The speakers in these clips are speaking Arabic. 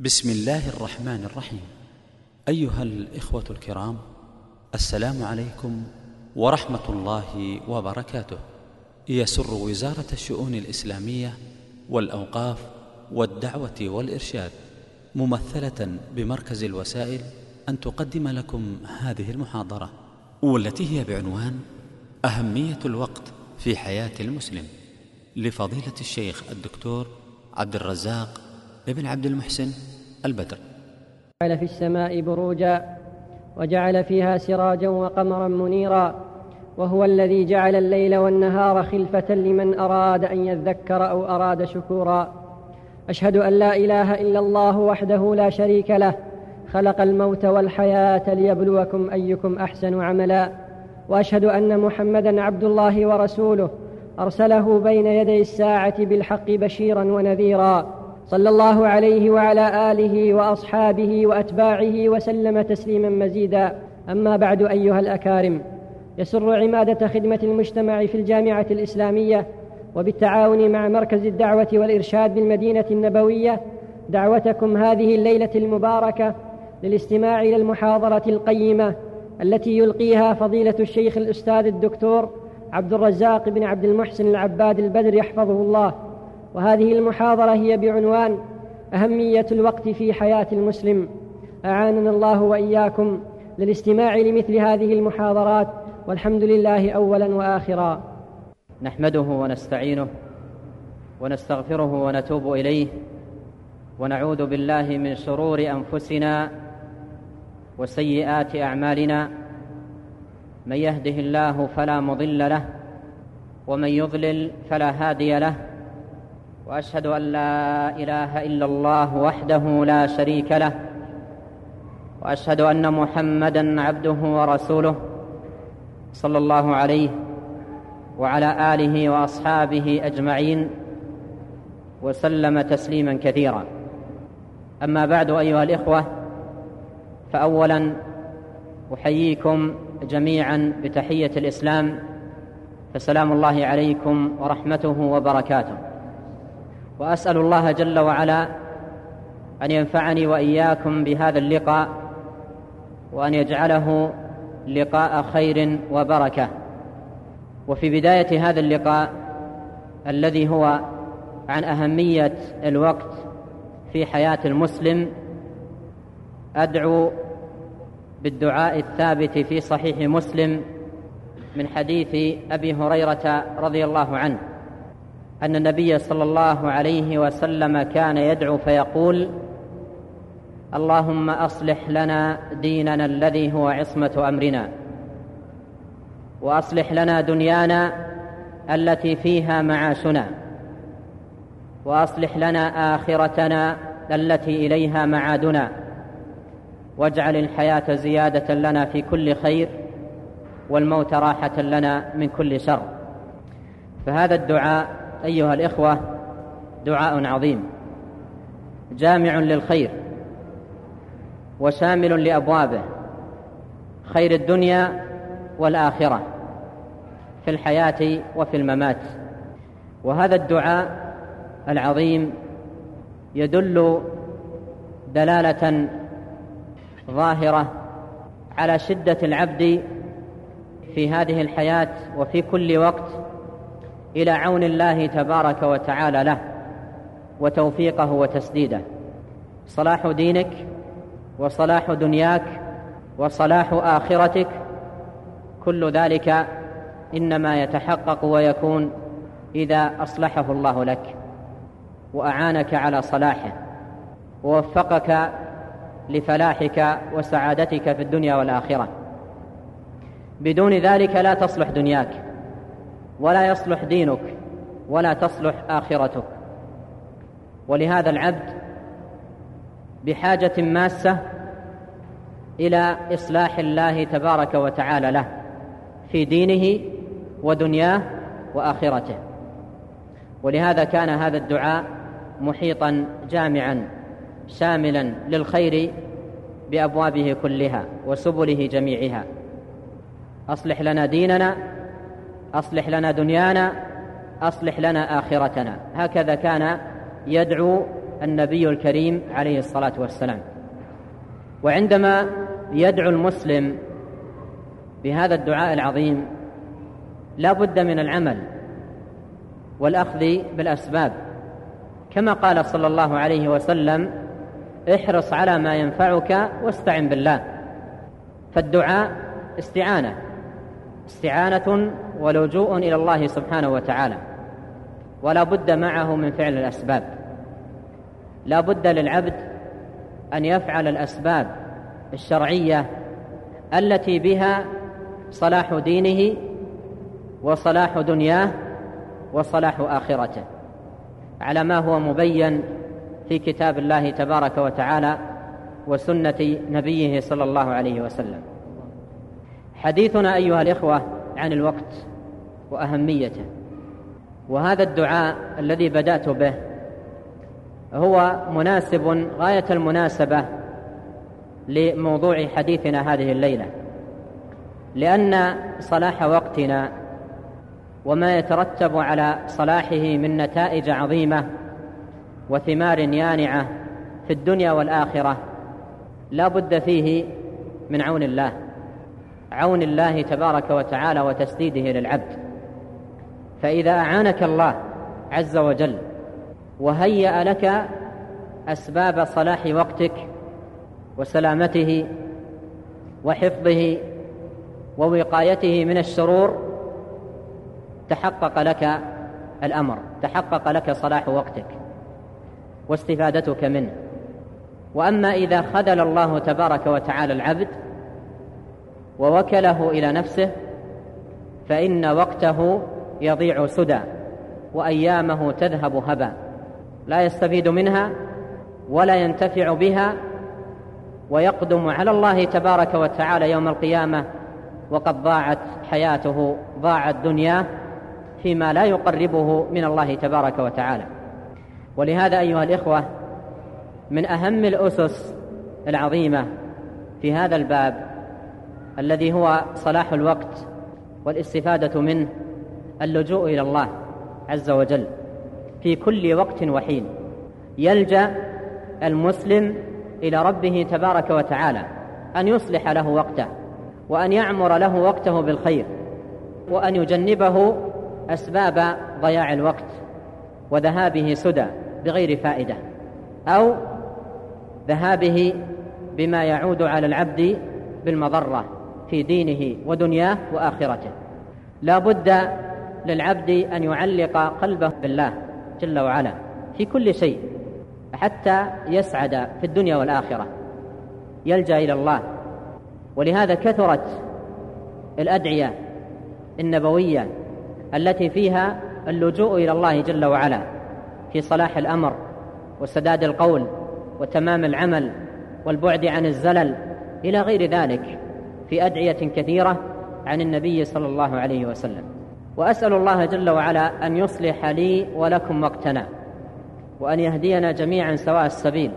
بسم الله الرحمن الرحيم. أيها الإخوة الكرام السلام عليكم ورحمة الله وبركاته. يسر وزارة الشؤون الإسلامية والأوقاف والدعوة والإرشاد ممثلة بمركز الوسائل أن تقدم لكم هذه المحاضرة والتي هي بعنوان أهمية الوقت في حياة المسلم. لفضيلة الشيخ الدكتور عبد الرزاق ابن عبد المحسن البدر. جعل في السماء بروجا وجعل فيها سراجا وقمرا منيرا وهو الذي جعل الليل والنهار خلفة لمن أراد أن يذكر أو أراد شكورا. أشهد أن لا إله إلا الله وحده لا شريك له خلق الموت والحياة ليبلوكم أيكم أحسن عملا. وأشهد أن محمدا عبد الله ورسوله أرسله بين يدي الساعة بالحق بشيرا ونذيرا. صلى الله عليه وعلى آله وأصحابه وأتباعه وسلم تسليما مزيدا. أما بعد أيها الأكارم يسر عمادة خدمة المجتمع في الجامعة الإسلامية وبالتعاون مع مركز الدعوة والإرشاد بالمدينة النبوية دعوتكم هذه الليلة المباركة للاستماع إلى المحاضرة القيمة التي يلقيها فضيلة الشيخ الأستاذ الدكتور عبد الرزاق بن عبد المحسن العباد البدر يحفظه الله. وهذه المحاضرة هي بعنوان أهمية الوقت في حياة المسلم. أعاننا الله وإياكم للاستماع لمثل هذه المحاضرات والحمد لله اولا واخرا. نحمده ونستعينه ونستغفره ونتوب إليه ونعوذ بالله من شرور أنفسنا وسيئات أعمالنا. من يهده الله فلا مضل له ومن يضلل فلا هادي له. وأشهد أن لا إله إلا الله وحده لا شريك له وأشهد أن محمدا عبده ورسوله صلى الله عليه وعلى آله وأصحابه أجمعين وسلم تسليما كثيرا. أما بعد أيها الإخوة فاولا أحييكم جميعا بتحية الإسلام فسلام الله عليكم ورحمته وبركاته. وأسأل الله جل وعلا أن ينفعني وإياكم بهذا اللقاء وأن يجعله لقاء خير وبركة. وفي بداية هذا اللقاء الذي هو عن أهمية الوقت في حياة المسلم أدعو بالدعاء الثابت في صحيح مسلم من حديث أبي هريرة رضي الله عنه. أن النبي صلى الله عليه وسلم كان يدعو فيقول اللهم أصلح لنا ديننا الذي هو عصمة أمرنا وأصلح لنا دنيانا التي فيها معاشنا وأصلح لنا آخرتنا التي إليها معادنا واجعل الحياة زيادة لنا في كل خير والموت راحة لنا من كل شر. فهذا الدعاء أيها الإخوة دعاء عظيم. جامع للخير. وشامل لأبوابه. خير الدنيا والآخرة. في الحياة وفي الممات. وهذا الدعاء العظيم يدل دلالة ظاهرة على شدة العبد في هذه الحياة وفي كل وقت إلى عون الله تبارك وتعالى له وتوفيقه وتسديده. صلاح دينك وصلاح دنياك وصلاح آخرتك كل ذلك إنما يتحقق ويكون إذا أصلحه الله لك وأعانك على صلاحه ووفقك لفلاحك وسعادتك في الدنيا والآخرة. بدون ذلك لا تصلح دنياك. ولا يصلح دينك ولا تصلح آخرتك. ولهذا العبد بحاجة ماسة إلى إصلاح الله تبارك وتعالى له في دينه ودنياه وآخرته. ولهذا كان هذا الدعاء محيطا جامعا شاملا للخير بأبوابه كلها وسبله جميعها. أصلح لنا ديننا أصلح لنا دنيانا أصلح لنا آخرتنا. هكذا كان يدعو النبي الكريم عليه الصلاة والسلام. وعندما يدعو المسلم بهذا الدعاء العظيم لا بد من العمل والأخذ بالأسباب. كما قال صلى الله عليه وسلم احرص على ما ينفعك واستعن بالله. فالدعاء استعانة. استعانة ولجوء إلى الله سبحانه وتعالى. ولا بد معه من فعل الأسباب. لا بد للعبد أن يفعل الأسباب الشرعية التي بها صلاح دينه وصلاح دنياه وصلاح آخرته. على ما هو مبين في كتاب الله تبارك وتعالى وسنة نبيه صلى الله عليه وسلم. حديثنا أيها الإخوة عن الوقت وأهميته. وهذا الدعاء الذي بدأت به هو مناسب غاية المناسبة لموضوع حديثنا هذه الليلة. لأن صلاح وقتنا وما يترتب على صلاحه من نتائج عظيمة وثمار يانعة في الدنيا والآخرة لا بد فيه من عون الله. عون الله تبارك وتعالى وتسديده للعبد. فإذا أعانك الله عز وجل وهيأ لك أسباب صلاح وقتك وسلامته وحفظه ووقايته من الشرور تحقق لك الأمر تحقق لك صلاح وقتك واستفادتك منه. وأما إذا خذل الله تبارك وتعالى العبد ووكله إلى نفسه فإن وقته يضيع سدى وأيامه تذهب هبا لا يستفيد منها ولا ينتفع بها ويقدم على الله تبارك وتعالى يوم القيامة وقد ضاعت حياته ضاعت دنياه فيما لا يقربه من الله تبارك وتعالى. ولهذا أيها الإخوة من أهم الأسس العظيمة في هذا الباب الذي هو صلاح الوقت والاستفادة منه اللجوء إلى الله عز وجل في كل وقت وحين. يلجأ المسلم إلى ربه تبارك وتعالى أن يصلح له وقته وأن يعمر له وقته بالخير وأن يجنبه أسباب ضياع الوقت وذهابه سدى بغير فائدة أو ذهابه بما يعود على العبد بالمضرة. في دينه ودنياه وآخرته. لا بد للعبد أن يعلق قلبه بالله جل وعلا في كل شيء حتى يسعد في الدنيا والآخرة يلجأ إلى الله. ولهذا كثرت الأدعية النبوية التي فيها اللجوء إلى الله جل وعلا في صلاح الأمر وسداد القول وتمام العمل والبعد عن الزلل إلى غير ذلك. في أدعية كثيرة عن النبي صلى الله عليه وسلم. وأسأل الله جل وعلا أن يصلح لي ولكم وقتنا وأن يهدينا جميعا سواء السبيل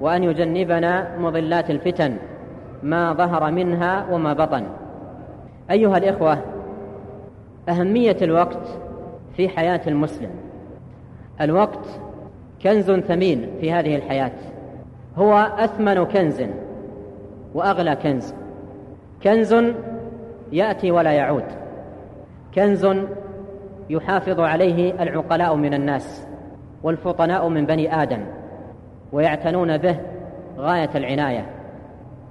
وأن يجنبنا مضلات الفتن ما ظهر منها وما بطن. أيها الإخوة أهمية الوقت في حياة المسلم. الوقت كنز ثمين في هذه الحياة هو أثمن كنز وأغلى كنز. كنز يأتي ولا يعود. كنز يحافظ عليه العقلاء من الناس والفطناء من بني آدم ويعتنون به غاية العناية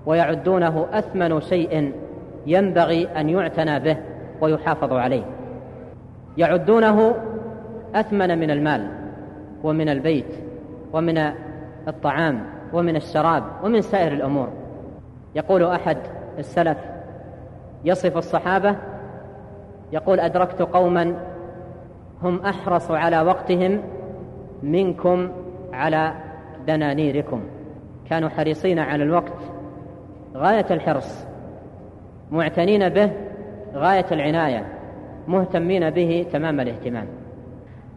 ويعدونه أثمن شيء ينبغي أن يعتنى به ويحافظ عليه. يعدونه أثمن من المال ومن البيت ومن الطعام ومن الشراب ومن سائر الأمور. يقول أحد السلف. يصف الصحابة يقول أدركت قوما هم أحرص على وقتهم منكم على دنانيركم. كانوا حريصين على الوقت. غاية الحرص. معتنين به غاية العناية. مهتمين به تمام الاهتمام.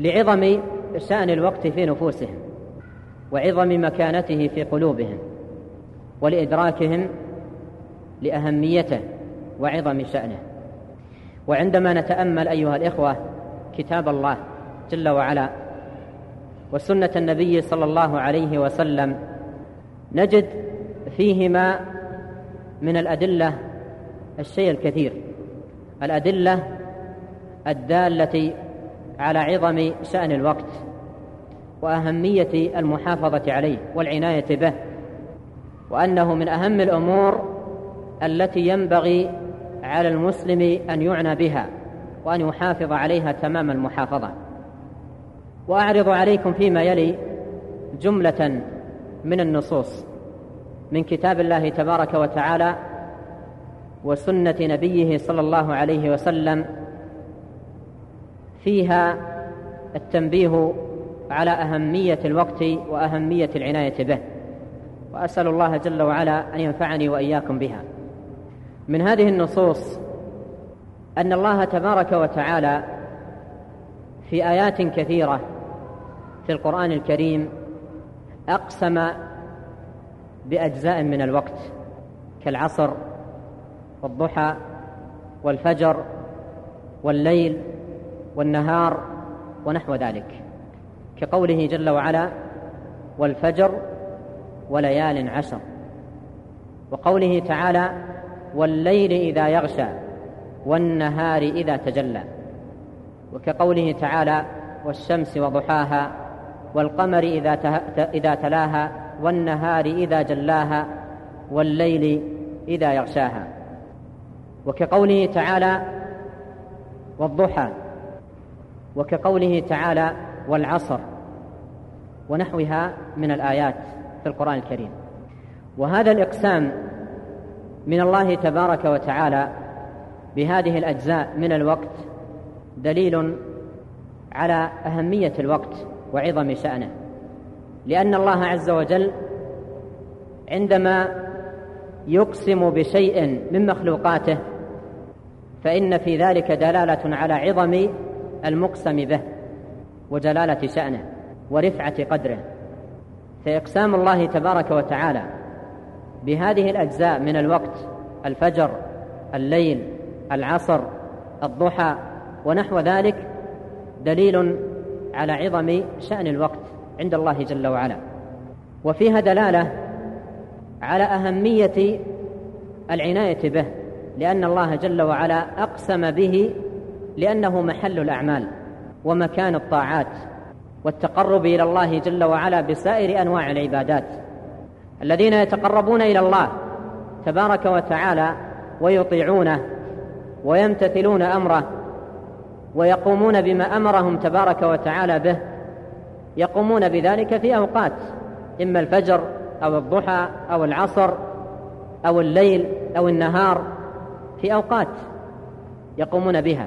لعظم شأن الوقت في نفوسهم وعظم مكانته في قلوبهم ولإدراكهم لأهميته وعظم شأنه. وعندما نتأمل أيها الإخوة كتاب الله جل وعلا وسنة النبي صلى الله عليه وسلم نجد فيهما من الأدلة الشيء الكثير. الأدلة الدالة على عظم شأن الوقت وأهمية المحافظة عليه والعناية به وأنه من أهم الأمور التي ينبغي على المسلم أن يعنى بها وأن يحافظ عليها تمام المحافظة. وأعرض عليكم فيما يلي جملة من النصوص من كتاب الله تبارك وتعالى وسنة نبيه صلى الله عليه وسلم فيها التنبيه على أهمية الوقت وأهمية العناية به. وأسأل الله جل وعلا أن ينفعني وإياكم بها. من هذه النصوص أن الله تبارك وتعالى في آيات كثيرة في القرآن الكريم أقسم بأجزاء من الوقت كالعصر والضحى والفجر والليل والنهار ونحو ذلك كقوله جل وعلا والفجر وليال عشر وقوله تعالى والليل إذا يغشى والنهار إذا تجلى. وكقوله تعالى والشمس وضحاها والقمر إذا, إذا تلاها والنهار إذا جلاها والليل إذا يغشاها. وكقوله تعالى والضحى. وكقوله تعالى والعصر. ونحوها من الآيات في القرآن الكريم. وهذا الإقسام من الله تبارك وتعالى بهذه الأجزاء من الوقت دليل على أهمية الوقت وعظم شأنه. لأن الله عز وجل عندما يقسم بشيء من مخلوقاته فإن في ذلك دلالة على عظم المقسم به وجلالة شأنه ورفعة قدره. فإقسام الله تبارك وتعالى بهذه الأجزاء من الوقت الفجر الليل العصر الضحى ونحو ذلك دليل على عظم شأن الوقت عند الله جل وعلا. وفيها دلالة على أهمية العناية به لأن الله جل وعلا أقسم به لأنه محل الأعمال ومكان الطاعات والتقرب إلى الله جل وعلا بسائر أنواع العبادات. الذين يتقربون إلى الله تبارك وتعالى ويطيعونه ويمتثلون أمره ويقومون بما أمرهم تبارك وتعالى به يقومون بذلك في أوقات إما الفجر أو الضحى أو العصر أو الليل أو النهار في أوقات يقومون بها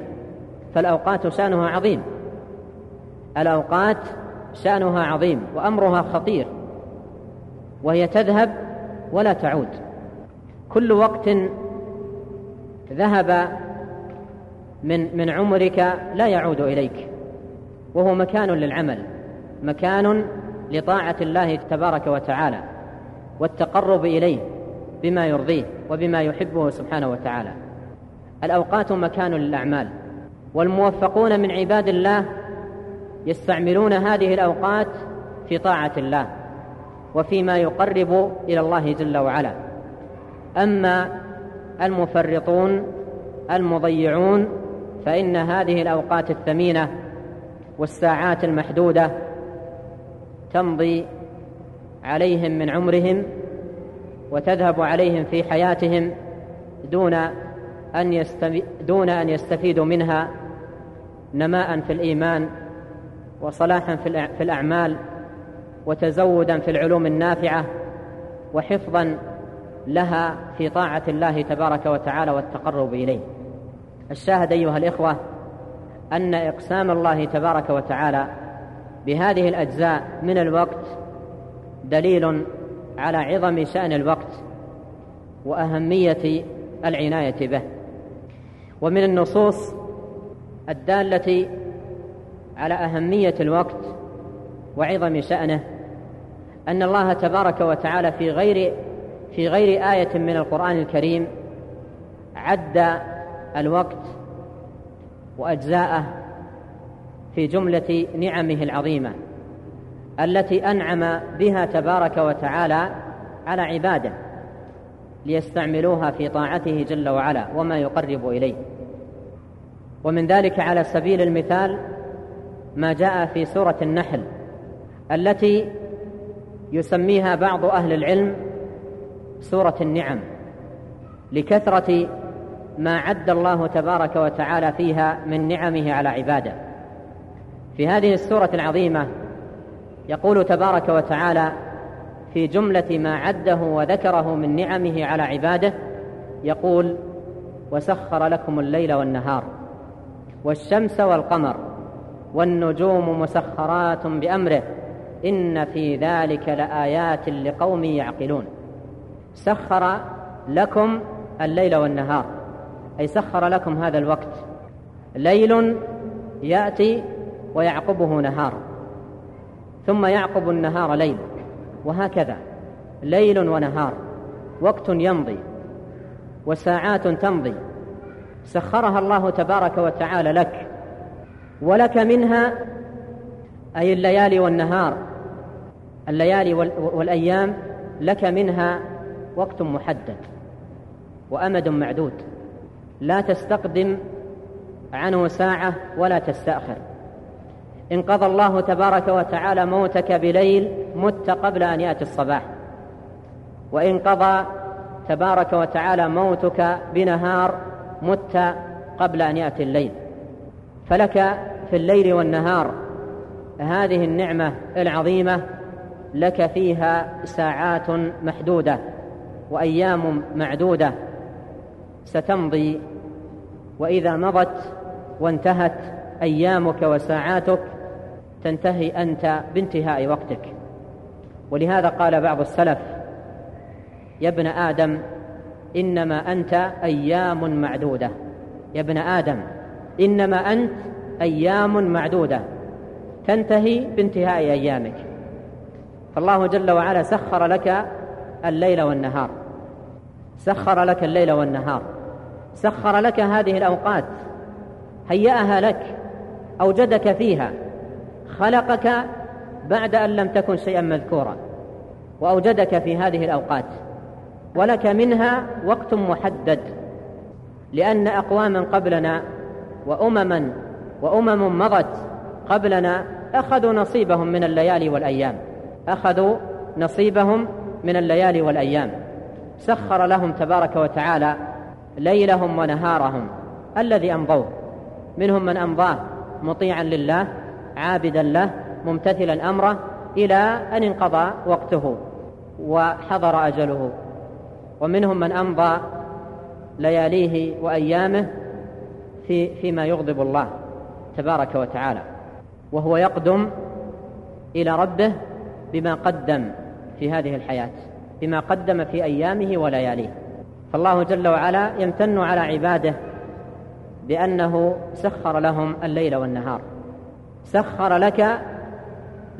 فالأوقات شأنها عظيم الأوقات شأنها عظيم وأمرها خطير. وهي تذهب ولا تعود. كل وقت ذهب من من عمرك لا يعود إليك. وهو مكان للعمل مكان لطاعة الله تبارك وتعالى والتقرب إليه بما يرضيه وبما يحبه سبحانه وتعالى. الأوقات مكان للأعمال. والموفقون من عباد الله يستعملون هذه الأوقات في طاعة الله. وفيما يقرب إلى الله جل وعلا. أما المفرطون المضيعون فإن هذه الأوقات الثمينة والساعات المحدودة تمضي عليهم من عمرهم وتذهب عليهم في حياتهم دون أن دون أن يستفيدوا منها نماء في الإيمان وصلاحا في الأعمال وتزودا في العلوم النافعة وحفظا لها في طاعة الله تبارك وتعالى والتقرب إليه. الشاهد أيها الإخوة أن إقسام الله تبارك وتعالى بهذه الأجزاء من الوقت دليل على عظم شأن الوقت وأهمية العناية به. ومن النصوص الدالة على أهمية الوقت وعظم شأنه أن الله تبارك وتعالى في غير في غير آية من القرآن الكريم عد الوقت وأجزاءه في جملة نعمه العظيمة التي أنعم بها تبارك وتعالى على عباده ليستعملوها في طاعته جل وعلا وما يقرب إليه. ومن ذلك على سبيل المثال ما جاء في سورة النحل التي يسميها بعض أهل العلم سورة النعم لكثرة ما عد الله تبارك وتعالى فيها من نعمه على عباده. في هذه السورة العظيمة يقول تبارك وتعالى في جملة ما عده وذكره من نعمه على عباده يقول وسخر لكم الليل والنهار والشمس والقمر والنجوم مسخرات بأمره إن في ذلك لآيات لقوم يعقلون. سخر لكم الليل والنهار. أي سخر لكم هذا الوقت. ليل يأتي ويعقبه نهار. ثم يعقب النهار ليل. وهكذا. ليل ونهار. وقت يمضي. وساعات تمضي. سخرها الله تبارك وتعالى لك. ولك منها أي الليالي والنهار. الليالي والأيام لك منها وقت محدد وأمد معدود. لا تستقدم عنه ساعة ولا تستأخر. إن قضى الله تبارك وتعالى موتك بليل مت قبل أن يأتي الصباح. وإن قضى تبارك وتعالى موتك بنهار مت قبل أن يأتي الليل. فلك في الليل والنهار هذه النعمة العظيمة لك فيها ساعات محدودة وأيام معدودة ستمضي وإذا مضت وانتهت أيامك وساعاتك تنتهي أنت بانتهاء وقتك. ولهذا قال بعض السلف يا ابن آدم إنما أنت أيام معدودة. يا ابن آدم إنما أنت أيام معدودة. تنتهي بانتهاء أيامك. فالله جل وعلا سخر لك الليل والنهار. سخر لك الليل والنهار. سخر لك هذه الأوقات. هيأها لك. أوجدك فيها. خلقك بعد أن لم تكن شيئا مذكورا. وأوجدك في هذه الأوقات. ولك منها وقت محدد. لأن أقواما قبلنا وأمما وأمم مضت قبلنا أخذوا نصيبهم من الليالي والأيام. أخذوا نصيبهم من الليالي والأيام. سخر لهم تبارك وتعالى ليلهم ونهارهم الذي أمضوه. منهم من أمضاه مطيعا لله عابدا له ممتثلا أمره إلى أن انقضى وقته وحضر أجله. ومنهم من أمضى لياليه وأيامه في فيما يغضب الله تبارك وتعالى. وهو يقدم إلى ربه بما قدم في هذه الحياة بما قدم في أيامه ولياليه. فالله جل وعلا يمتن على عباده بأنه سخر لهم الليل والنهار. سخر لك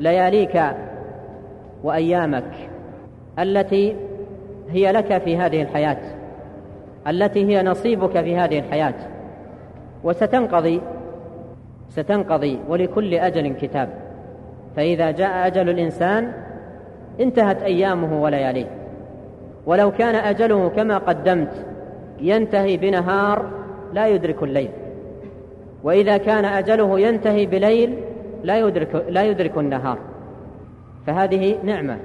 لياليك وأيامك التي هي لك في هذه الحياة التي هي نصيبك في هذه الحياة. وستنقضي ستنقضي ولكل أجل كتاب. فإذا جاء أجل الإنسان انتهت أيامه ولياليه. ولو كان أجله كما قدمت ينتهي بنهار لا يدرك الليل. وإذا كان أجله ينتهي بليل لا يدرك لا يدرك النهار. فهذه نعمة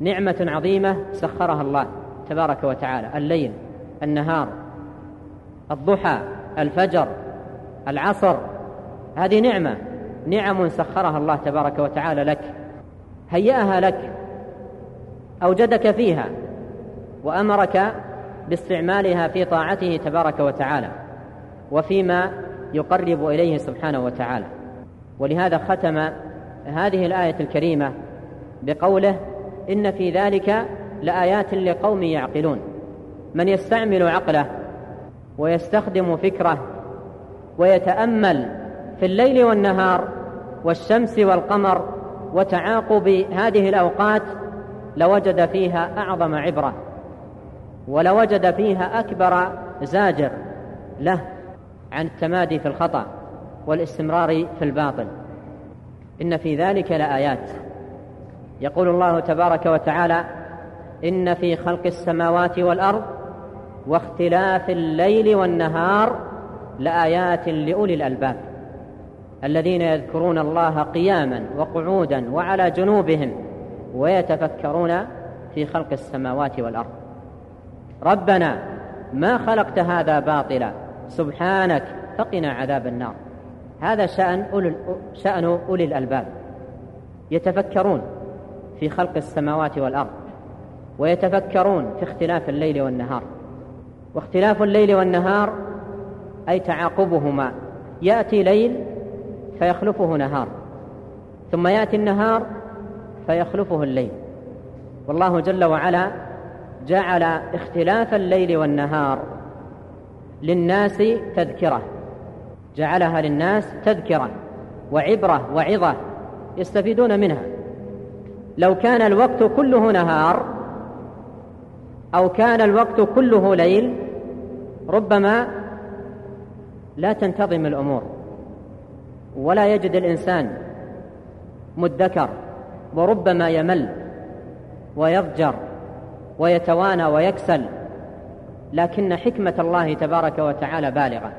نعمة عظيمة سخرها الله تبارك وتعالى. الليل النهار الضحى الفجر العصر. هذه نعمة نعم سخرها الله تبارك وتعالى لك هيأها لك أوجدك فيها وأمرك باستعمالها في طاعته تبارك وتعالى وفيما يقرب إليه سبحانه وتعالى. ولهذا ختم هذه الآية الكريمة بقوله إن في ذلك لآيات لقوم يعقلون. من يستعمل عقله ويستخدم فكره ويتأمل في الليل والنهار والشمس والقمر وتعاقب هذه الأوقات لوجد فيها أعظم عبرة ولوجد فيها أكبر زاجر له عن التمادي في الخطأ والاستمرار في الباطل. إن في ذلك لآيات. يقول الله تبارك وتعالى إن في خلق السماوات والأرض واختلاف الليل والنهار لآيات لأولي الألباب الذين يذكرون الله قياما وقعودا وعلى جنوبهم ويتفكرون في خلق السماوات والأرض. ربنا ما خلقت هذا باطلا. سبحانك فقنا عذاب النار. هذا شأن أولي, شأن أولي الألباب. يتفكرون في خلق السماوات والأرض ويتفكرون في اختلاف الليل والنهار. واختلاف الليل والنهار أي تعاقبهما. يأتي ليل فيخلفه نهار ثم يأتي النهار فيخلفه الليل. والله جل وعلا جعل اختلاف الليل والنهار للناس تذكرة. جعلها للناس تذكرة وعبرة وعظة يستفيدون منها. لو كان الوقت كله نهار أو كان الوقت كله ليل ربما لا تنتظم الأمور ولا يجد الإنسان مدكر وربما يمل ويضجر ويتوانى ويكسل لكن حكمة الله تبارك وتعالى بالغة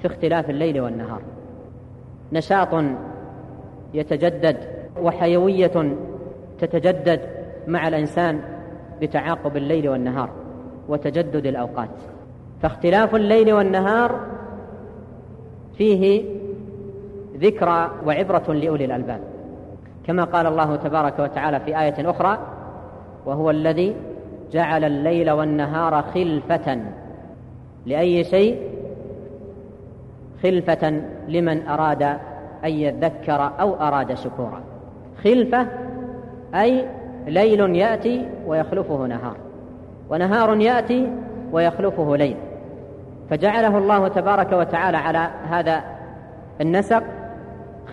في اختلاف الليل والنهار. نشاط يتجدد وحيوية تتجدد مع الإنسان بتعاقب الليل والنهار وتجدد الأوقات. فاختلاف الليل والنهار فيه ذكرى وعبرة لأولي الألباب. كما قال الله تبارك وتعالى في آية أخرى وهو الذي جعل الليل والنهار خلفة لأي شيء؟ خلفة لمن أراد أن يذكر أو أراد شكورا. خلفة أي ليل يأتي ويخلفه نهار ونهار يأتي ويخلفه ليل. فجعله الله تبارك وتعالى على هذا النسق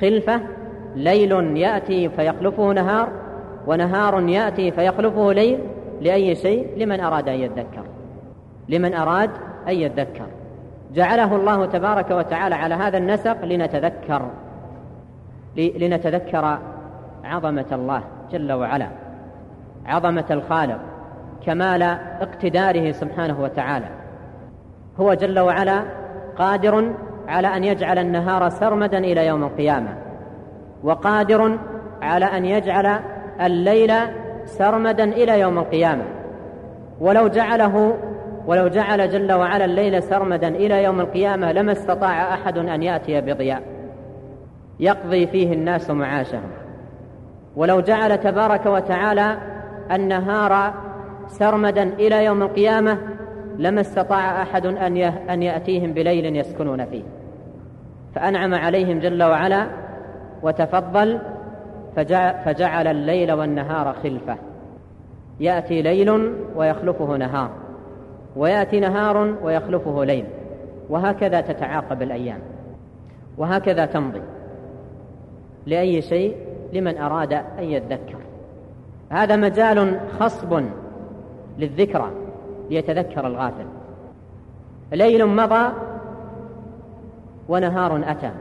خلفة. ليل يأتي فيخلفه نهار ونهار يأتي فيخلفه ليل. لأي شيء؟ لمن أراد أن يذكر. لمن أراد أن يذكر. جعله الله تبارك وتعالى على هذا النسق لنتذكر. لنتذكر عظمة الله جل وعلا. عظمة الخالق. كمال اقتداره سبحانه وتعالى. هو جل وعلا قادر على أن يجعل النهار سرمدا إلى يوم القيامة وقادر على أن يجعل الليل سرمدا إلى يوم القيامة. ولو جعله ولو جعل جل وعلا الليل سرمدا إلى يوم القيامة لما استطاع أحد أن يأتي بضياء يقضي فيه الناس معاشهم. ولو جعل تبارك وتعالى النهار سرمدا إلى يوم القيامة لما استطاع أحد أن أن يأتيهم بليل يسكنون فيه. فأنعم عليهم جل وعلا وتفضل فجعل الليل والنهار خلفة. يأتي ليل ويخلفه نهار ويأتي نهار ويخلفه ليل. وهكذا تتعاقب الأيام. وهكذا تمضي. لأي شيء لمن أراد أن يذكر. هذا مجال خصب للذكرى. ليتذكر الغافل. ليل مضى ونهار أتى.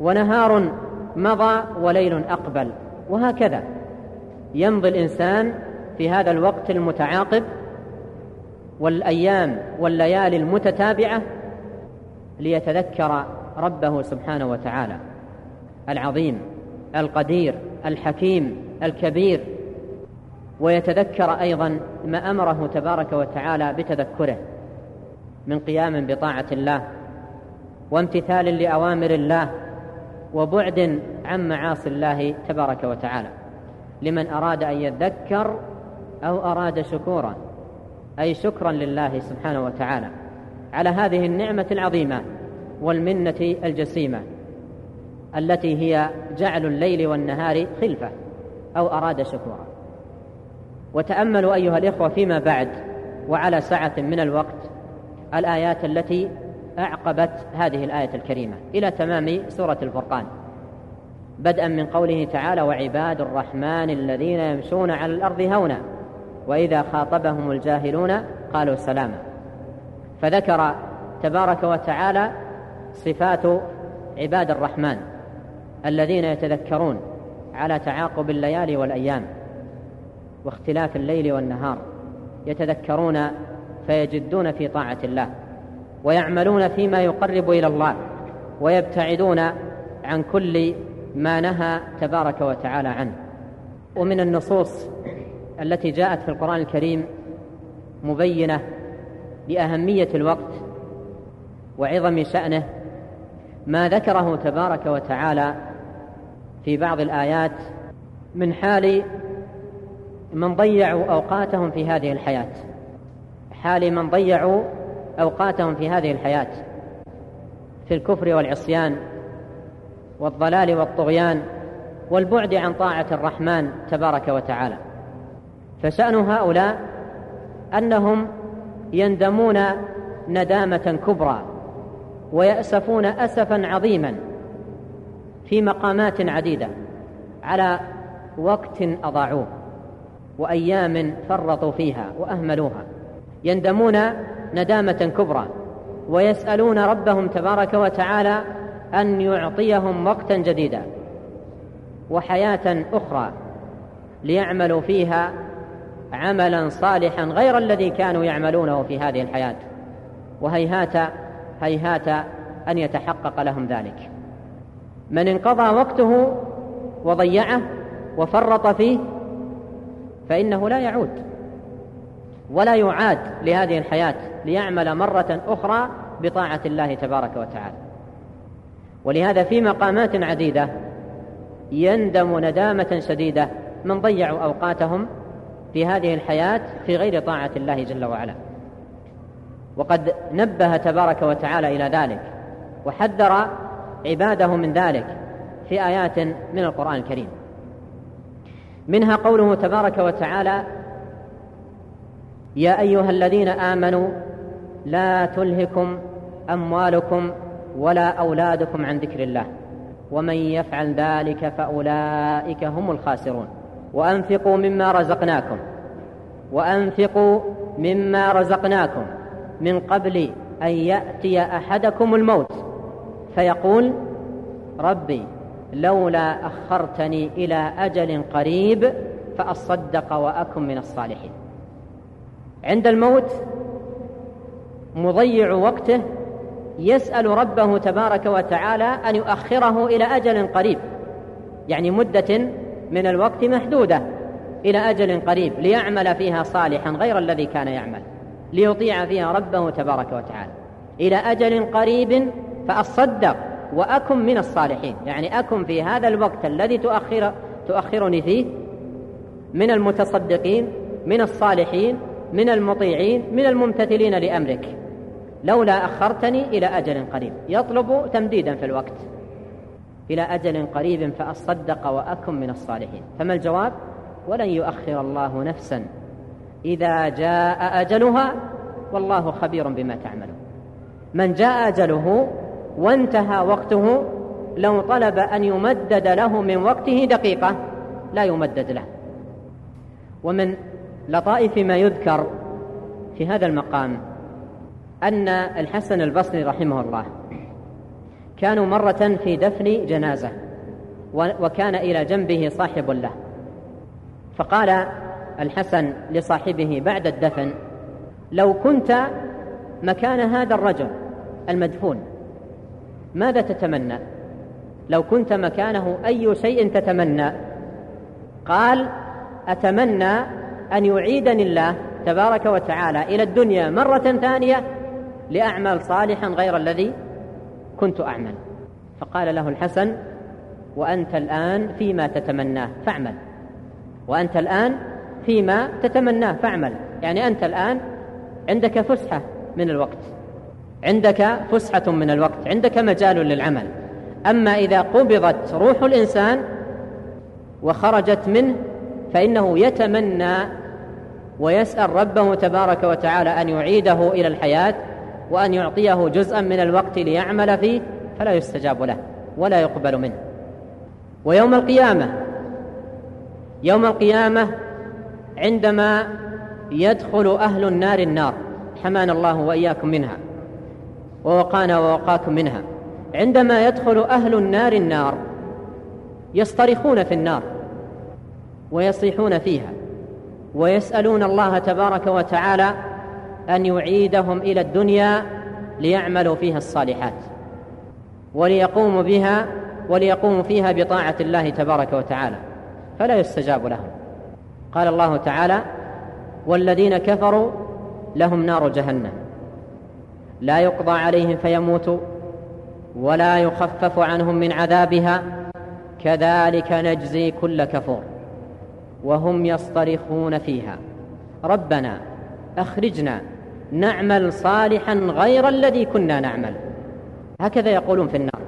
ونهار مضى وليل أقبل. وهكذا يمضي الإنسان في هذا الوقت المتعاقب والأيام والليالي المتتابعة ليتذكر ربه سبحانه وتعالى. العظيم القدير الحكيم الكبير ويتذكر أيضا ما أمره تبارك وتعالى بتذكره من قيام بطاعة الله وامتثال لأوامر الله وبعد عن معاصي الله تبارك وتعالى. لمن أراد أن يذكر أو أراد شكورا أي شكرا لله سبحانه وتعالى على هذه النعمة العظيمة والمنة الجسيمة التي هي جعل الليل والنهار خلفة أو أراد شكورا. وتأملوا أيها الإخوة فيما بعد وعلى سعة من الوقت الآيات التي أعقبت هذه الآية الكريمة إلى تمام سورة الفرقان. بدءا من قوله تعالى وعباد الرحمن الذين يمشون على الأرض هونا وإذا خاطبهم الجاهلون قالوا سلاما. فذكر تبارك وتعالى صفات عباد الرحمن الذين يتذكرون على تعاقب الليالي والأيام. واختلاف الليل والنهار يتذكرون فيجدون في طاعة الله ويعملون فيما يقرب إلى الله ويبتعدون عن كل ما نهى تبارك وتعالى عنه. ومن النصوص التي جاءت في القرآن الكريم مبينة لأهمية الوقت وعظم شأنه ما ذكره تبارك وتعالى في بعض الآيات من حال من ضيعوا أوقاتهم في هذه الحياة. حال من ضيعوا أوقاتهم في هذه الحياة. في الكفر والعصيان والضلال والطغيان والبعد عن طاعة الرحمن تبارك وتعالى. فشأن هؤلاء أنهم يندمون ندامة كبرى ويأسفون اسفا عظيما في مقامات عديدة على وقت أضاعوه. وأيام فرطوا فيها وأهملوها. يندمون ندامة كبرى ويسألون ربهم تبارك وتعالى أن يعطيهم وقتا جديدا وحياة أخرى ليعملوا فيها عملا صالحا غير الذي كانوا يعملونه في هذه الحياة. وهيهات هيهات أن يتحقق لهم ذلك. من انقضى وقته وضيعه وفرط فيه فإنه لا يعود ولا يعاد لهذه الحياة ليعمل مرة أخرى بطاعة الله تبارك وتعالى. ولهذا في مقامات عديدة يندم ندامة شديدة من ضيعوا أوقاتهم في هذه الحياة في غير طاعة الله جل وعلا. وقد نبه تبارك وتعالى إلى ذلك وحذر عباده من ذلك في آيات من القرآن الكريم. منها قوله تبارك وتعالى يا أيها الذين آمنوا لا تلهكم أموالكم ولا أولادكم عن ذكر الله ومن يفعل ذلك فأولئك هم الخاسرون. وأنفقوا مما رزقناكم وأنفقوا مما رزقناكم من قبل أن يأتي أحدكم الموت فيقول ربي لولا أخرتني إلى أجل قريب فأصدق وأكن من الصالحين. عند الموت مضيع وقته يسأل ربه تبارك وتعالى أن يؤخره إلى أجل قريب يعني مدة من الوقت محدودة إلى أجل قريب ليعمل فيها صالحا غير الذي كان يعمل ليطيع فيها ربه تبارك وتعالى. إلى أجل قريب فأصدق وأكن من الصالحين. يعني أكن في هذا الوقت الذي تؤخر تؤخرني فيه من المتصدقين من الصالحين من المطيعين من الممتثلين لأمرك. لولا أخرتني إلى أجل قريب. يطلب تمديدا في الوقت. إلى أجل قريب فأصدق وأكن من الصالحين. فما الجواب؟ ولن يؤخر الله نفسا. إذا جاء أجلها والله خبير بما تعملون. من جاء أجله وانتهى وقته لو طلب أن يمدد له من وقته دقيقة لا يمدد له. ومن لطائف ما يذكر في هذا المقام أن الحسن البصري رحمه الله كانوا مرة في دفن جنازة وكان إلى جنبه صاحب له. فقال الحسن لصاحبه بعد الدفن لو كنت مكان هذا الرجل المدفون ماذا تتمنى؟ لو كنت مكانه أي شيء تتمنى. قال أتمنى أن يعيدني الله تبارك وتعالى إلى الدنيا مرة ثانية لأعمل صالحا غير الذي كنت أعمل. فقال له الحسن وأنت الآن فيما تتمناه فاعمل. وأنت الآن فيما تتمناه فاعمل. يعني أنت الآن عندك فسحة من الوقت. عندك فسحة من الوقت عندك مجال للعمل. أما إذا قبضت روح الإنسان وخرجت منه فإنه يتمنى ويسأل ربه تبارك وتعالى أن يعيده إلى الحياة وأن يعطيه جزءا من الوقت ليعمل فيه فلا يستجاب له ولا يقبل منه. ويوم القيامة يوم القيامة عندما يدخل أهل النار النار حمانا الله وإياكم منها. ووقانا ووقاكم منها. عندما يدخل أهل النار النار يصطرخون في النار ويصيحون فيها ويسألون الله تبارك وتعالى أن يعيدهم إلى الدنيا ليعملوا فيها الصالحات وليقوموا بها وليقوموا فيها بطاعة الله تبارك وتعالى فلا يستجاب لهم. قال الله تعالى والذين كفروا لهم نار جهنم. لا يقضى عليهم فيموتوا ولا يخفف عنهم من عذابها كذلك نجزي كل كفور وهم يصطرخون فيها. ربنا أخرجنا نعمل صالحا غير الذي كنا نعمل. هكذا يقولون في النار.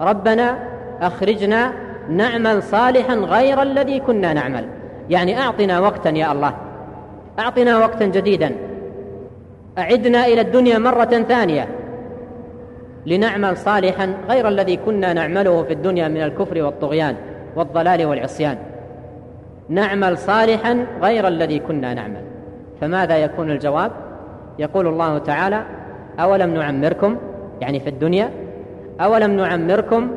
ربنا أخرجنا نعمل صالحا غير الذي كنا نعمل. يعني أعطنا وقتا يا الله. أعطنا وقتا جديدا. أعدنا إلى الدنيا مرة ثانية لنعمل صالحا غير الذي كنا نعمله في الدنيا من الكفر والطغيان والضلال والعصيان. نعمل صالحا غير الذي كنا نعمل. فماذا يكون الجواب؟ يقول الله تعالى أولم نعمركم؟ يعني في الدنيا. أولم نعمركم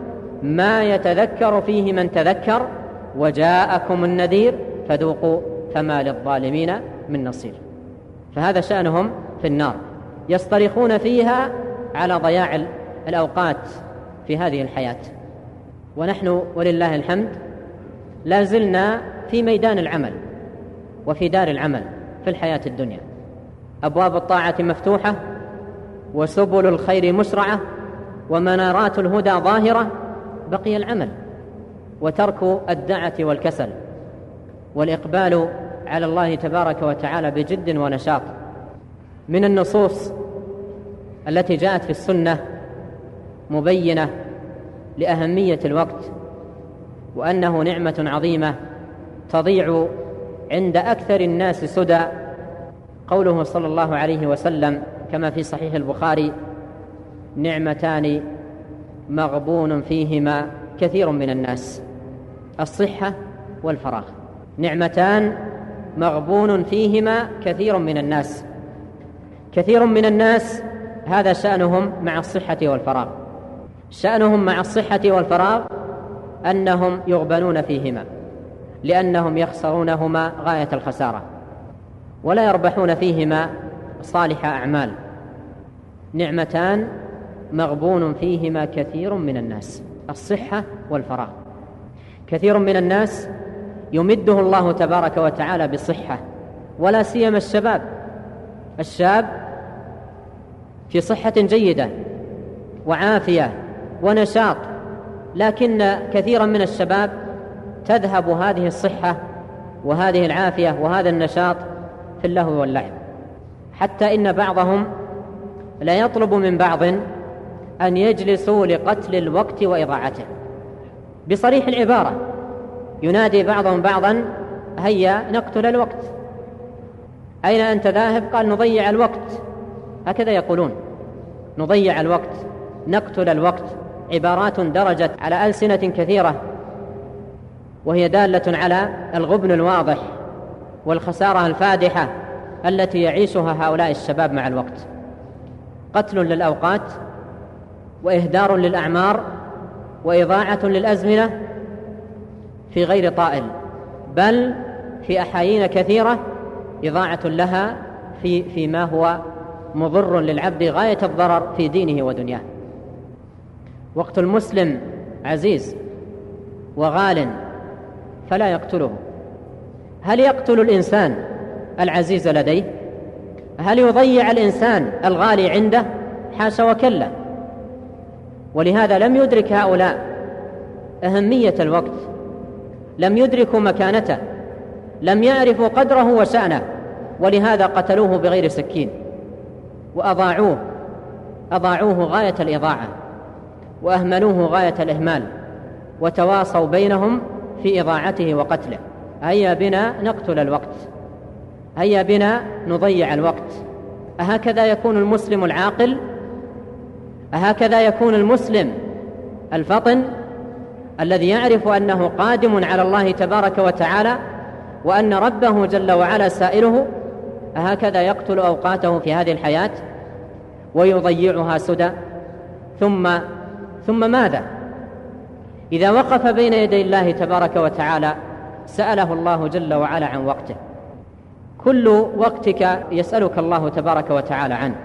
ما يتذكر فيه من تذكر؟ وجاءكم النذير فذوقوا فما للظالمين من نصير. فهذا شأنهم في النار يصطرخون فيها على ضياع الأوقات في هذه الحياة. ونحن ولله الحمد لا زلنا في ميدان العمل وفي دار العمل في الحياة الدنيا. أبواب الطاعة مفتوحة وسبل الخير مسرعة ومنارات الهدى ظاهرة. بقي العمل وترك الدعة والكسل والإقبال على الله تبارك وتعالى بجد ونشاط. من النصوص التي جاءت في السنة مبينة لأهمية الوقت وأنه نعمة عظيمة تضيع عند أكثر الناس سدى قوله صلى الله عليه وسلم كما في صحيح البخاري نعمتان مغبون فيهما كثير من الناس الصحة والفراغ. نعمتان مغبون فيهما كثير من الناس. كثير من الناس هذا شأنهم مع الصحة والفراغ. شأنهم مع الصحة والفراغ أنهم يغبنون فيهما لأنهم يخسرونهما غاية الخسارة ولا يربحون فيهما صالح أعمال. نعمتان مغبون فيهما كثير من الناس الصحة والفراغ. كثير من الناس يمده الله تبارك وتعالى بصحة ولا سيما الشباب. الشاب في صحة جيدة وعافية ونشاط لكن كثيرا من الشباب تذهب هذه الصحة وهذه العافية وهذا النشاط في اللهو واللعب. حتى إن بعضهم لا يطلب من بعض أن يجلسوا لقتل الوقت وإضاعته. بصريح العبارة ينادي بعضهم بعضا هيا نقتل الوقت. أين أنت ذاهب؟ قال نضيع الوقت. هكذا يقولون. نضيع الوقت نقتل الوقت عبارات درجت على ألسنة كثيرة وهي دالة على الغبن الواضح والخسارة الفادحة التي يعيشها هؤلاء الشباب مع الوقت. قتل للأوقات وإهدار للأعمار وإضاعة للأزمنة في غير طائل بل في أحايين كثيرة إضاعة لها في فيما هو مضر للعبد غاية الضرر في دينه ودنياه. وقت المسلم عزيز وغال فلا يقتله. هل يقتل الإنسان العزيز لديه؟ هل يضيع الإنسان الغالي عنده؟ حاشا وكلا. ولهذا لم يدرك هؤلاء أهمية الوقت. لم يدركوا مكانته. لم يعرفوا قدره وشأنه. ولهذا قتلوه بغير سكين. وأضاعوه. أضاعوه غاية الإضاعة. وأهملوه غاية الإهمال. وتواصوا بينهم في إضاعته وقتله. هيا بنا نقتل الوقت. هيا بنا نضيع الوقت. أهكذا يكون المسلم العاقل؟ أهكذا يكون المسلم الفطن الذي يعرف أنه قادم على الله تبارك وتعالى وأن ربه جل وعلا سائله أهكذا يقتل أوقاته في هذه الحياة ويضيعها سدى. ثم ثم ماذا؟ إذا وقف بين يدي الله تبارك وتعالى سأله الله جل وعلا عن وقته. كل وقتك يسألك الله تبارك وتعالى عنه.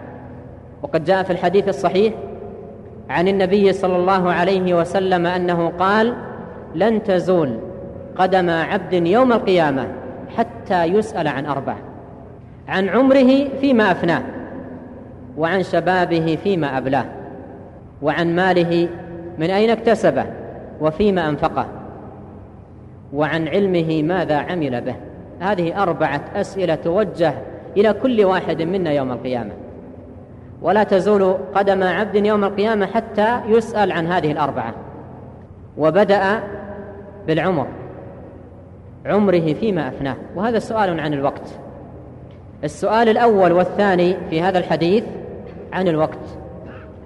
وقد جاء في الحديث الصحيح عن النبي صلى الله عليه وسلم أنه قال لن تزول قدم عبد يوم القيامة حتى يسأل عن أربع عن عمره فيما أفناه وعن شبابه فيما أبلاه وعن ماله من أين اكتسبه وفيما أنفقه وعن علمه ماذا عمل به. هذه أربعة أسئلة توجه إلى كل واحد منا يوم القيامة. ولا تزول قدم عبد يوم القيامة حتى يسأل عن هذه الأربعة. وبدأ بالعمر عمره فيما أفناه. وهذا سؤال عن الوقت. السؤال الأول والثاني في هذا الحديث عن الوقت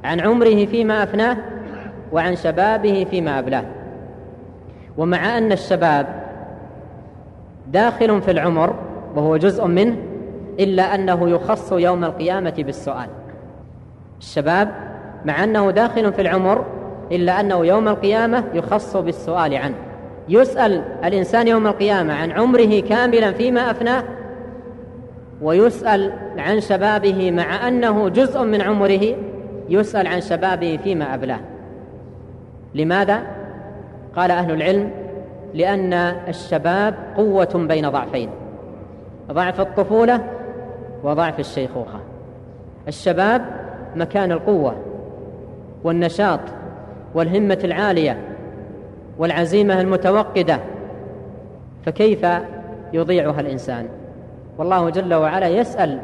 عن عمره فيما أفناه وعن شبابه فيما أبلاه. ومع أن الشباب داخل في العمر وهو جزء منه إلا أنه يخص يوم القيامة بالسؤال. الشباب مع أنه داخل في العمر إلا أنه يوم القيامة يخص بالسؤال عنه. يسأل الإنسان يوم القيامة عن عمره كاملا فيما أفناه ويسأل عن شبابه مع أنه جزء من عمره يسأل عن شبابه فيما أبلاه. لماذا؟ قال أهل العلم لأن الشباب قوة بين ضعفين ضعف الطفولة وضعف الشيخوخة. الشباب مكان القوة والنشاط والهمة العالية والعزيمة المتوقدة فكيف يضيعها الإنسان؟ والله جل وعلا يسأل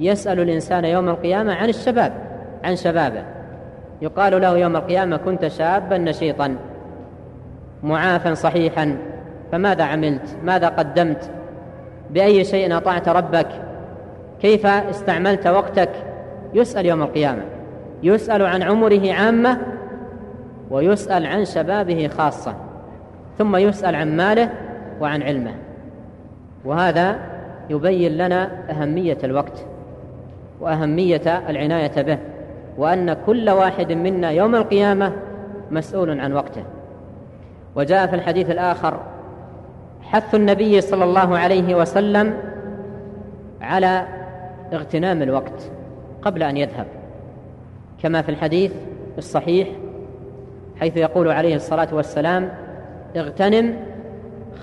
يسأل الإنسان يوم القيامة عن الشباب عن شبابه. يقال له يوم القيامة كنت شابا نشيطا معافا صحيحا فماذا عملت؟ ماذا قدمت؟ بأي شيء أطعت ربك؟ كيف استعملت وقتك؟ يسأل يوم القيامة. يسأل عن عمره عامة ويسأل عن شبابه خاصة ثم يسأل عن ماله وعن علمه. وهذا يبين لنا أهمية الوقت وأهمية العناية به وأن كل واحد منا يوم القيامة مسؤول عن وقته. وجاء في الحديث الآخر حث النبي صلى الله عليه وسلم على اغتنام الوقت قبل أن يذهب كما في الحديث الصحيح حيث يقول عليه الصلاة والسلام اغتنم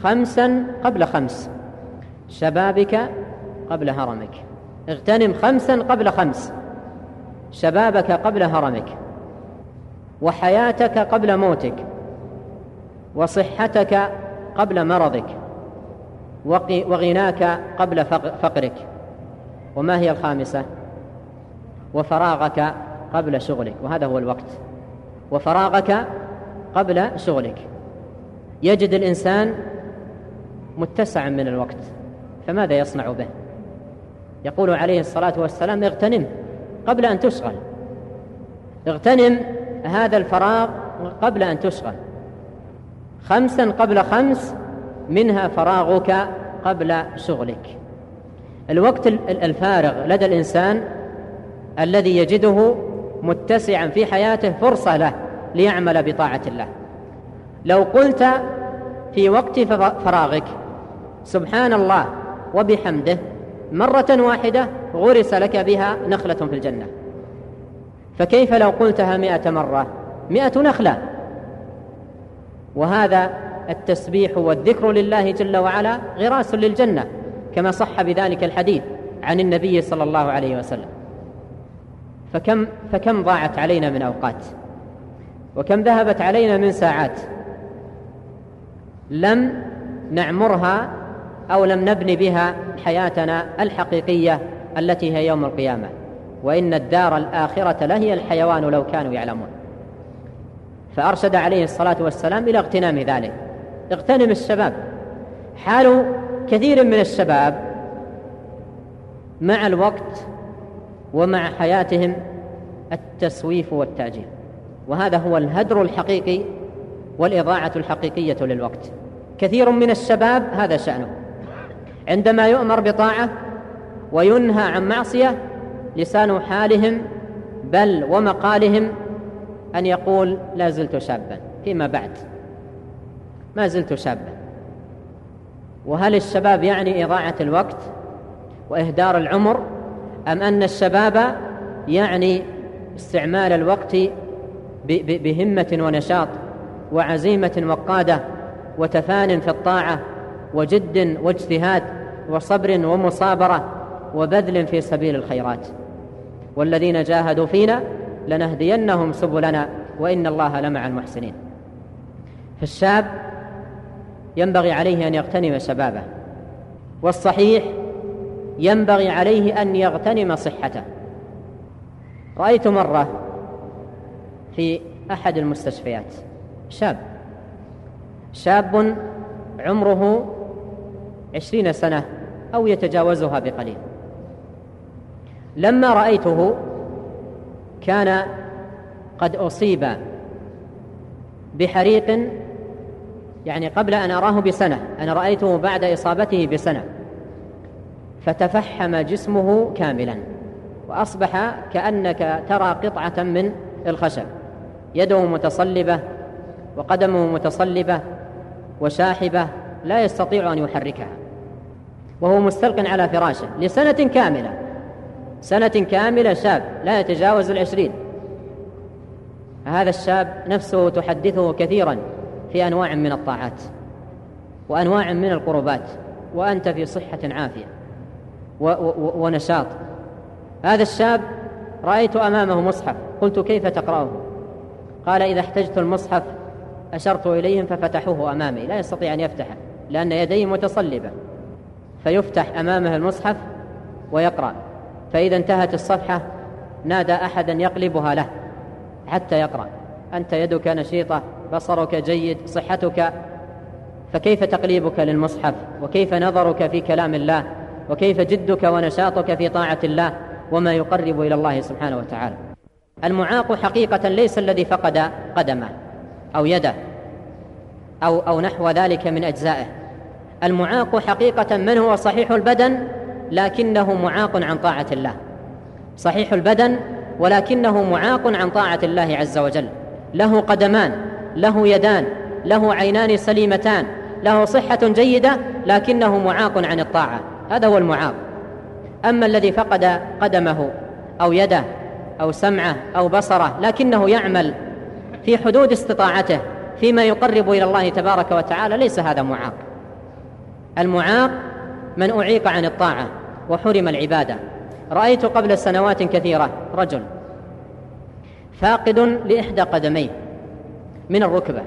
خمسا قبل خمس. شبابك قبل هرمك. اغتنم خمسا قبل خمس. شبابك قبل هرمك. وحياتك قبل موتك. وصحتك قبل مرضك. وغناك قبل فقرك. وما هي الخامسة؟ وفراغك قبل شغلك. وهذا هو الوقت. وفراغك قبل شغلك. يجد الإنسان متسعا من الوقت. فماذا يصنع به؟ يقول عليه الصلاة والسلام اغتنم قبل أن تشغل اغتنم هذا الفراغ قبل أن تشغل خمسا قبل خمس منها فراغك قبل شغلك. الوقت الفارغ لدى الإنسان الذي يجده متسعا في حياته فرصة له ليعمل بطاعة الله. لو قلت في وقت فراغك سبحان الله وبحمده مرة واحدة غرس لك بها نخلة في الجنة. فكيف لو قلتها مائه مرة؟ مائه نخلة. وهذا التسبيح والذكر لله جل وعلا غراس للجنة كما صح بذلك الحديث عن النبي صلى الله عليه وسلم. فكم فكم ضاعت علينا من أوقات؟ وكم ذهبت علينا من ساعات؟ لم نعمرها أو لم نبني بها حياتنا الحقيقية التي هي يوم القيامة. وإن الدار الآخرة لهي الحيوان لو كانوا يعلمون. فأرشد عليه الصلاة والسلام إلى اغتنام ذلك. اغتنم الشباب. حال كثير من الشباب مع الوقت ومع حياتهم التسويف والتاجيل وهذا هو الهدر الحقيقي والإضاعة الحقيقية للوقت. كثير من الشباب هذا شأنه. عندما يؤمر بطاعة وينهى عن معصية لسان حالهم بل ومقالهم أن يقول لا زلت شابا فيما بعد. ما زلت شابا. وهل الشباب يعني إضاعة الوقت وإهدار العمر أم أن الشباب يعني استعمال الوقت بهمة ونشاط وعزيمة وقادة وتفان في الطاعة وجد واجتهاد وصبر ومصابرة وبذل في سبيل الخيرات. والذين جاهدوا فينا لنهدينهم سبلنا وإن الله لمع المحسنين. فالشاب ينبغي عليه أن يغتنم شبابه والصحيح ينبغي عليه أن يغتنم صحته. رأيت مرة في أحد المستشفيات شاب شاب عمره عشرين سنة أو يتجاوزها بقليل. لما رأيته كان قد أصيب بحريق يعني قبل أن أراه بسنة أنا رأيته بعد إصابته بسنة فتفحم جسمه كاملا وأصبح كأنك ترى قطعة من الخشب يده متصلبة وقدمه متصلبة وشاحبة لا يستطيع أن يحركها. وهو مستلق على فراشه لسنة كاملة. سنة كاملة شاب لا يتجاوز العشرين. هذا الشاب نفسه تحدثه كثيرا في أنواع من الطاعات وأنواع من القربات وأنت في صحة عافية ونشاط. هذا الشاب رأيت أمامه مصحف قلت كيف تقرأه؟ قال إذا احتجت المصحف أشرت إليهم ففتحوه أمامي لا يستطيع أن يفتحه لأن يديه متصلبة. فيفتح أمامه المصحف ويقرأ. فإذا انتهت الصفحة نادى أحدا يقلبها له حتى يقرأ. أنت يدك نشيطة بصرك جيد صحتك. فكيف تقليبك للمصحف؟ وكيف نظرك في كلام الله؟ وكيف جدك ونشاطك في طاعة الله؟ وما يقرب إلى الله سبحانه وتعالى. المعاق حقيقة ليس الذي فقد قدمه أو يده أو أو نحو ذلك من أجزائه. المعاق حقيقة من هو صحيح البدن؟ لكنه معاق عن طاعة الله. صحيح البدن ولكنه معاق عن طاعة الله عز وجل. له قدمان له يدان له عينان سليمتان له صحة جيدة لكنه معاق عن الطاعة. هذا هو المعاق. أما الذي فقد قدمه أو يده أو سمعه أو بصره لكنه يعمل في حدود استطاعته فيما يقرب إلى الله تبارك وتعالى ليس هذا معاق. المعاق من أعيق عن الطاعة وحرم العبادة. رأيت قبل سنوات كثيرة رجل فاقد لإحدى قدميه من الركبة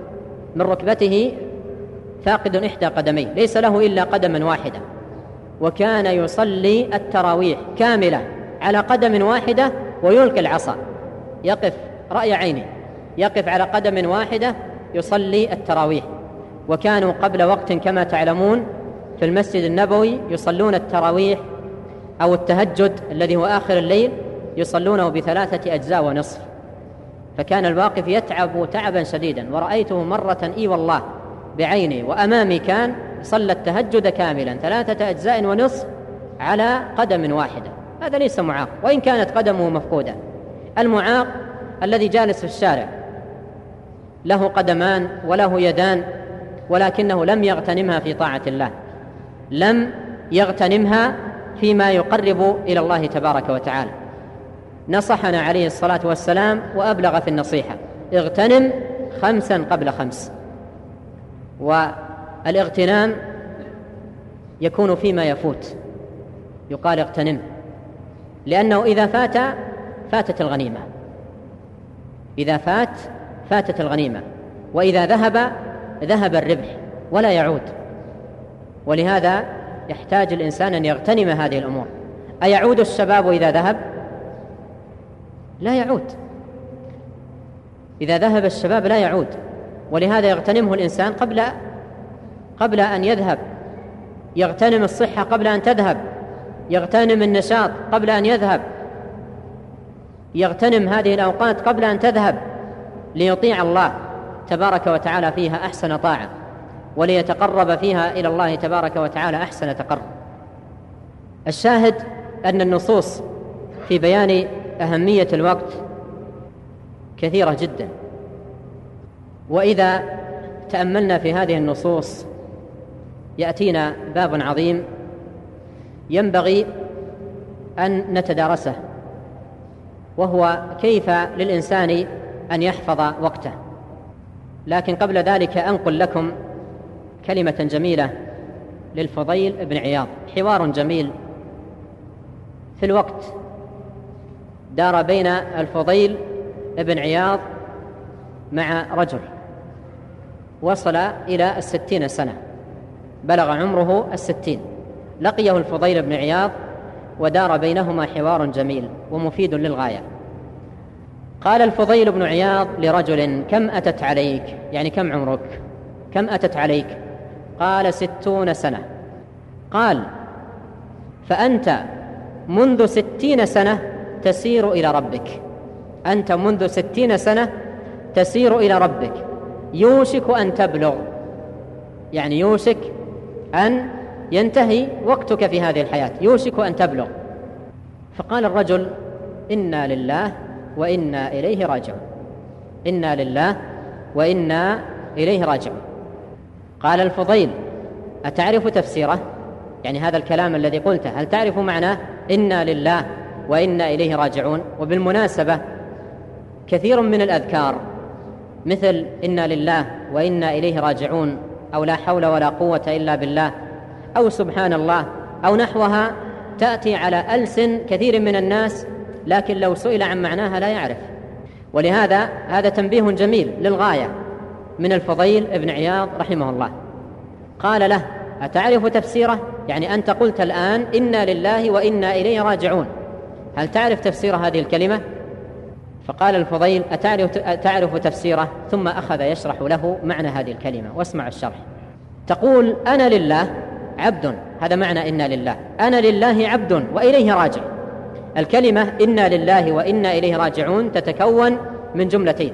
من ركبته فاقد إحدى قدميه ليس له إلا قدما واحدة وكان يصلي التراويح كاملة على قدم واحدة ويلقي العصا. يقف رأي عينه يقف على قدم واحدة يصلي التراويح. وكانوا قبل وقت كما تعلمون في المسجد النبوي يصلون التراويح أو التهجد الذي هو آخر الليل يصلونه بثلاثة أجزاء ونصف. فكان الواقف يتعب تعبا شديدا ورأيته مرة إي والله بعيني وأمامي كان صلى التهجد كاملا ثلاثة أجزاء ونصف على قدم واحدة. هذا ليس معاق وإن كانت قدمه مفقودة. المعاق الذي جالس في الشارع له قدمان وله يدان ولكنه لم يغتنمها في طاعة الله. لم يغتنمها فيما يقرب إلى الله تبارك وتعالى. نصحنا عليه الصلاة والسلام وأبلغ في النصيحة. اغتنم خمسا قبل خمس. والإغتنام يكون فيما يفوت. يقال اغتنم. لأنه إذا فات فاتت الغنيمة. إذا فات فاتت الغنيمة. وإذا ذهب ذهب الربح ولا يعود. ولهذا يحتاج الإنسان أن يغتنم هذه الأمور. أيعود الشباب إذا ذهب؟ لا يعود. إذا ذهب الشباب لا يعود. ولهذا يغتنمه الإنسان قبل قبل أن يذهب. يغتنم الصحة قبل أن تذهب. يغتنم النشاط قبل أن يذهب. يغتنم هذه الأوقات قبل أن تذهب ليطيع الله تبارك وتعالى فيها أحسن طاعة. وليتقرب فيها إلى الله تبارك وتعالى أحسن تقرب. الشاهد أن النصوص في بيان أهمية الوقت كثيرة جدا. وإذا تأملنا في هذه النصوص يأتينا باب عظيم ينبغي أن نتدارسه وهو كيف للإنسان أن يحفظ وقته. لكن قبل ذلك أنقل لكم كلمة جميلة للفضيل بن عياض. حوار جميل في الوقت. دار بين الفضيل بن عياض مع رجل. وصل إلى الستين سنة. بلغ عمره الستين. لقيه الفضيل بن عياض ودار بينهما حوار جميل ومفيد للغاية. قال الفضيل بن عياض لرجل كم أتت عليك؟ يعني كم عمرك؟ كم أتت عليك؟ قال ستون سنة. قال فأنت منذ ستين سنة تسير إلى ربك. أنت منذ ستين سنة تسير إلى ربك. يوشك أن تبلغ. يعني يوشك أن ينتهي وقتك في هذه الحياة. يوشك أن تبلغ. فقال الرجل إنا لله وإنا إليه راجعون. إنا لله وإنا إليه راجعون. قال الفضيل أتعرف تفسيره؟ يعني هذا الكلام الذي قلته هل تعرف معناه إنا لله وإنا إليه راجعون؟ وبالمناسبة كثير من الأذكار مثل إنا لله وإنا إليه راجعون أو لا حول ولا قوة إلا بالله أو سبحان الله أو نحوها تأتي على ألسن كثير من الناس لكن لو سئل عن معناها لا يعرف. ولهذا هذا تنبيه جميل للغاية. من الفضيل ابن عياض رحمه الله. قال له أتعرف تفسيره؟ يعني أنت قلت الآن إنا لله وإنا إليه راجعون. هل تعرف تفسير هذه الكلمة؟ فقال الفضيل أتعرف, أتعرف تفسيره؟ ثم أخذ يشرح له معنى هذه الكلمة واسمع الشرح. تقول أنا لله عبد. هذا معنى إنا لله. أنا لله عبد وإليه راجع. الكلمة إنا لله وإنا إليه راجعون تتكون من جملتين.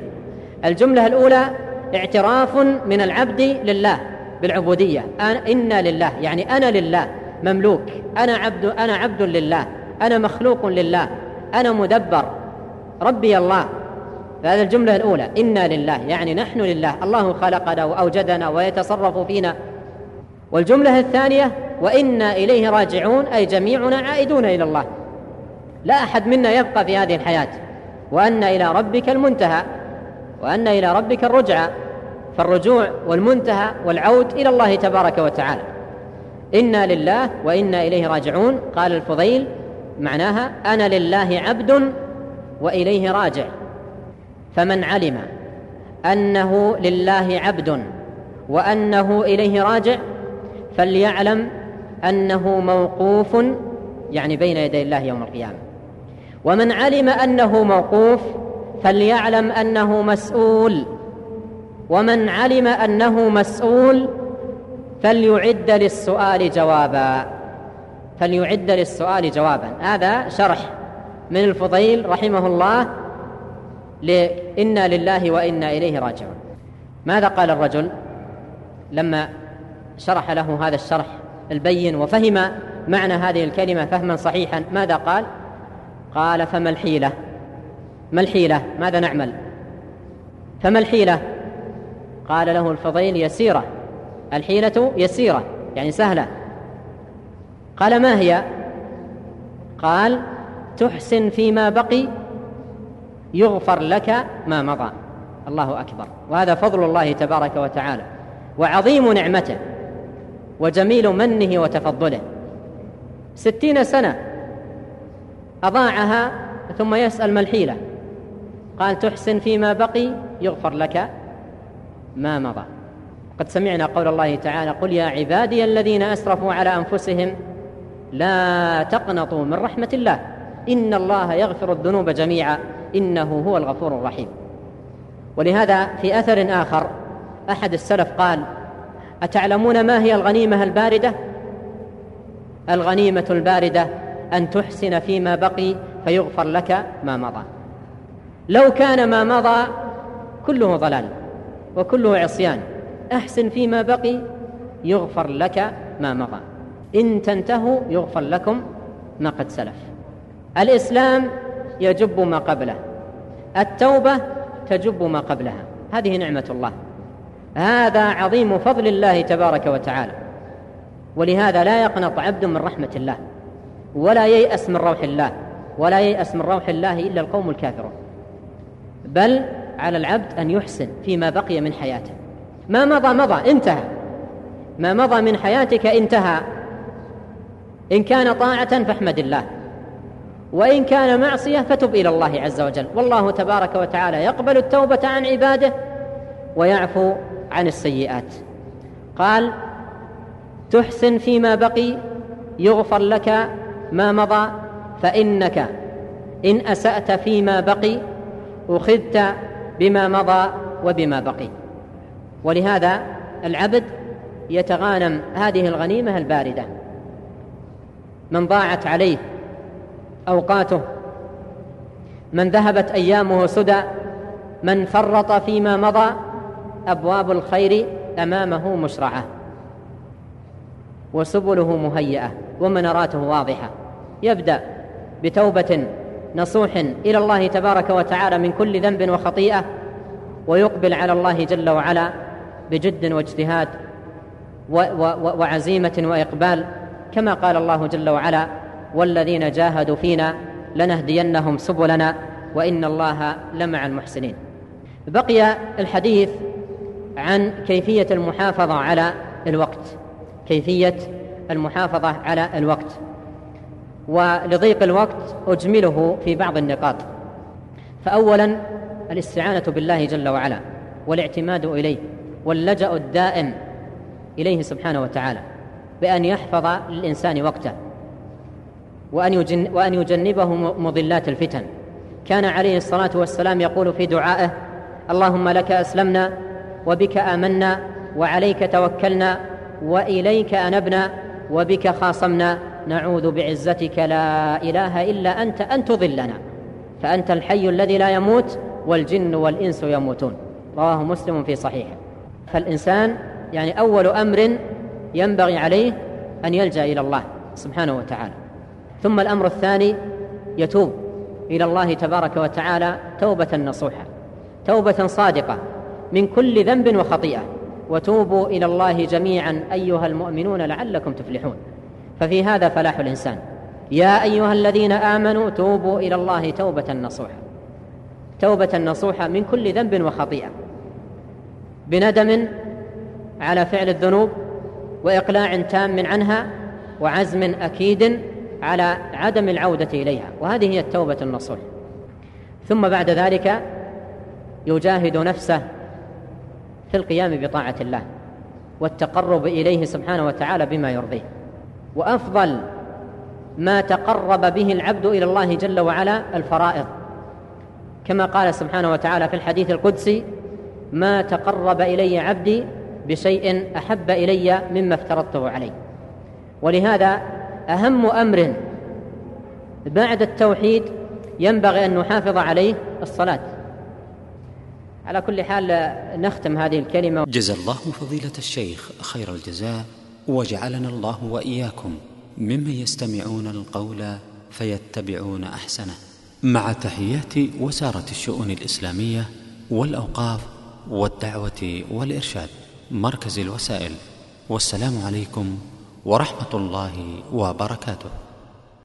الجملة الأولى اعتراف من العبد لله بالعبودية. إنا لله يعني أنا لله مملوك. أنا عبد أنا عبد لله. أنا مخلوق لله. أنا مدبر. ربي الله. هذه الجملة الأولى. إنا لله يعني نحن لله. الله خلقنا وأوجدنا ويتصرف فينا. والجملة الثانية وإنا إليه راجعون أي جميعنا عائدون إلى الله. لا أحد منا يبقى في هذه الحياة. وأن إلى ربك المنتهى. وأن إلى ربك الرجعى. فالرجوع والمنتهى والعود إلى الله تبارك وتعالى. إنا لله وإنا إليه راجعون. قال الفضيل معناها أنا لله عبد وإليه راجع. فمن علم أنه لله عبد وأنه إليه راجع فليعلم أنه موقوف يعني بين يدي الله يوم القيامة. ومن علم أنه موقوف فليعلم أنه مسؤول. ومن علم أنه مسؤول فليعد للسؤال جوابا. فليعد للسؤال جوابا. هذا شرح من الفضيل رحمه الله لإنا لله وإنا إليه راجعون. ماذا قال الرجل لما شرح له هذا الشرح البين وفهم معنى هذه الكلمة فهما صحيحا؟ ماذا قال؟ قال فما الحيلة؟ ما الحيلة؟ ماذا نعمل؟ فما الحيلة؟ قال له الفضيل يسيرة الحيلة يسيرة يعني سهلة. قال ما هي؟ قال تحسن فيما بقي يغفر لك ما مضى. الله أكبر. وهذا فضل الله تبارك وتعالى. وعظيم نعمته. وجميل منه وتفضله. ستين سنة أضاعها ثم يسأل ما الحيلة. قال تحسن فيما بقي يغفر لك ما مضى. قد سمعنا قول الله تعالى قل يا عبادي الذين أسرفوا على أنفسهم لا تقنطوا من رحمة الله. إن الله يغفر الذنوب جميعا. إنه هو الغفور الرحيم. ولهذا في أثر آخر أحد السلف قال أتعلمون ما هي الغنيمة الباردة؟ الغنيمة الباردة أن تحسن فيما بقي فيغفر لك ما مضى. لو كان ما مضى كله ضلال. وكله عصيان. أحسن فيما بقي يغفر لك ما مضى. إن تنتهوا يغفر لكم ما قد سلف. الإسلام يجب ما قبله. التوبة تجب ما قبلها. هذه نعمة الله. هذا عظيم فضل الله تبارك وتعالى. ولهذا لا يقنط عبد من رحمة الله ولا ييأس من روح الله ولا ييأس من روح الله إلا القوم الكافرون. بل على العبد أن يحسن فيما بقي من حياته. ما مضى مضى انتهى. ما مضى من حياتك انتهى. إن كان طاعة فاحمد الله. وإن كان معصية فتب إلى الله عز وجل. والله تبارك وتعالى يقبل التوبة عن عباده ويعفو عن السيئات. قال تحسن فيما بقي يغفر لك ما مضى فإنك إن أسأت فيما بقي أخذت بما مضى وبما بقي. ولهذا العبد يتغانم هذه الغنيمة الباردة. من ضاعت عليه أوقاته من ذهبت أيامه سدى من فرط فيما مضى أبواب الخير أمامه مشرعة. وسبله مهيئة ومناراته واضحة. يبدأ بتوبة نصوح إلى الله تبارك وتعالى من كل ذنب وخطيئة ويقبل على الله جل وعلا بجد واجتهاد وعزيمة وإقبال. كما قال الله جل وعلا والذين جاهدوا فينا لنهدينهم سبلنا وإن الله لمع المحسنين. بقي الحديث عن كيفية المحافظة على الوقت. كيفية المحافظة على الوقت. ولضيق الوقت أجمله في بعض النقاط. فأولا الاستعانة بالله جل وعلا والاعتماد إليه واللجأ الدائم إليه سبحانه وتعالى بأن يحفظ للإنسان وقته وأن, يجن وأن يجنبه مضلات الفتن. كان عليه الصلاة والسلام يقول في دعائه اللهم لك أسلمنا وبك آمنا وعليك توكلنا وإليك أنبنا وبك خاصمنا نعوذ بعزتك لا إله إلا أنت أن تضلنا فأنت الحي الذي لا يموت والجن والإنس يموتون. رواه مسلم في صحيحه. فالإنسان يعني أول أمر ينبغي عليه أن يلجأ إلى الله سبحانه وتعالى. ثم الأمر الثاني يتوب إلى الله تبارك وتعالى توبة نصوحة توبة صادقة من كل ذنب وخطيئة. وتوبوا إلى الله جميعا أيها المؤمنون لعلكم تفلحون. ففي هذا فلاح الإنسان. يا أيها الذين آمنوا توبوا إلى الله توبة نصوحة. توبة نصوحة من كل ذنب وخطيئة. بندم على فعل الذنوب وإقلاع تام عنها وعزم أكيد على عدم العودة إليها. وهذه هي التوبة النصوح ثم بعد ذلك يجاهد نفسه في القيام بطاعة الله والتقرب إليه سبحانه وتعالى بما يرضيه. وأفضل ما تقرب به العبد إلى الله جل وعلا الفرائض. كما قال سبحانه وتعالى في الحديث القدسي ما تقرب إلي عبدي بشيء أحب إلي مما افترضته عليه. ولهذا أهم أمر بعد التوحيد ينبغي أن نحافظ عليه الصلاة. على كل حال نختم هذه الكلمة. جزا الله فضيلة الشيخ خير الجزاء. وجعلنا الله وإياكم ممن يستمعون القول فيتبعون أحسنه مع تحيات وزارة الشؤون الإسلامية والأوقاف والدعوة والإرشاد مركز الوسائل والسلام عليكم ورحمة الله وبركاته.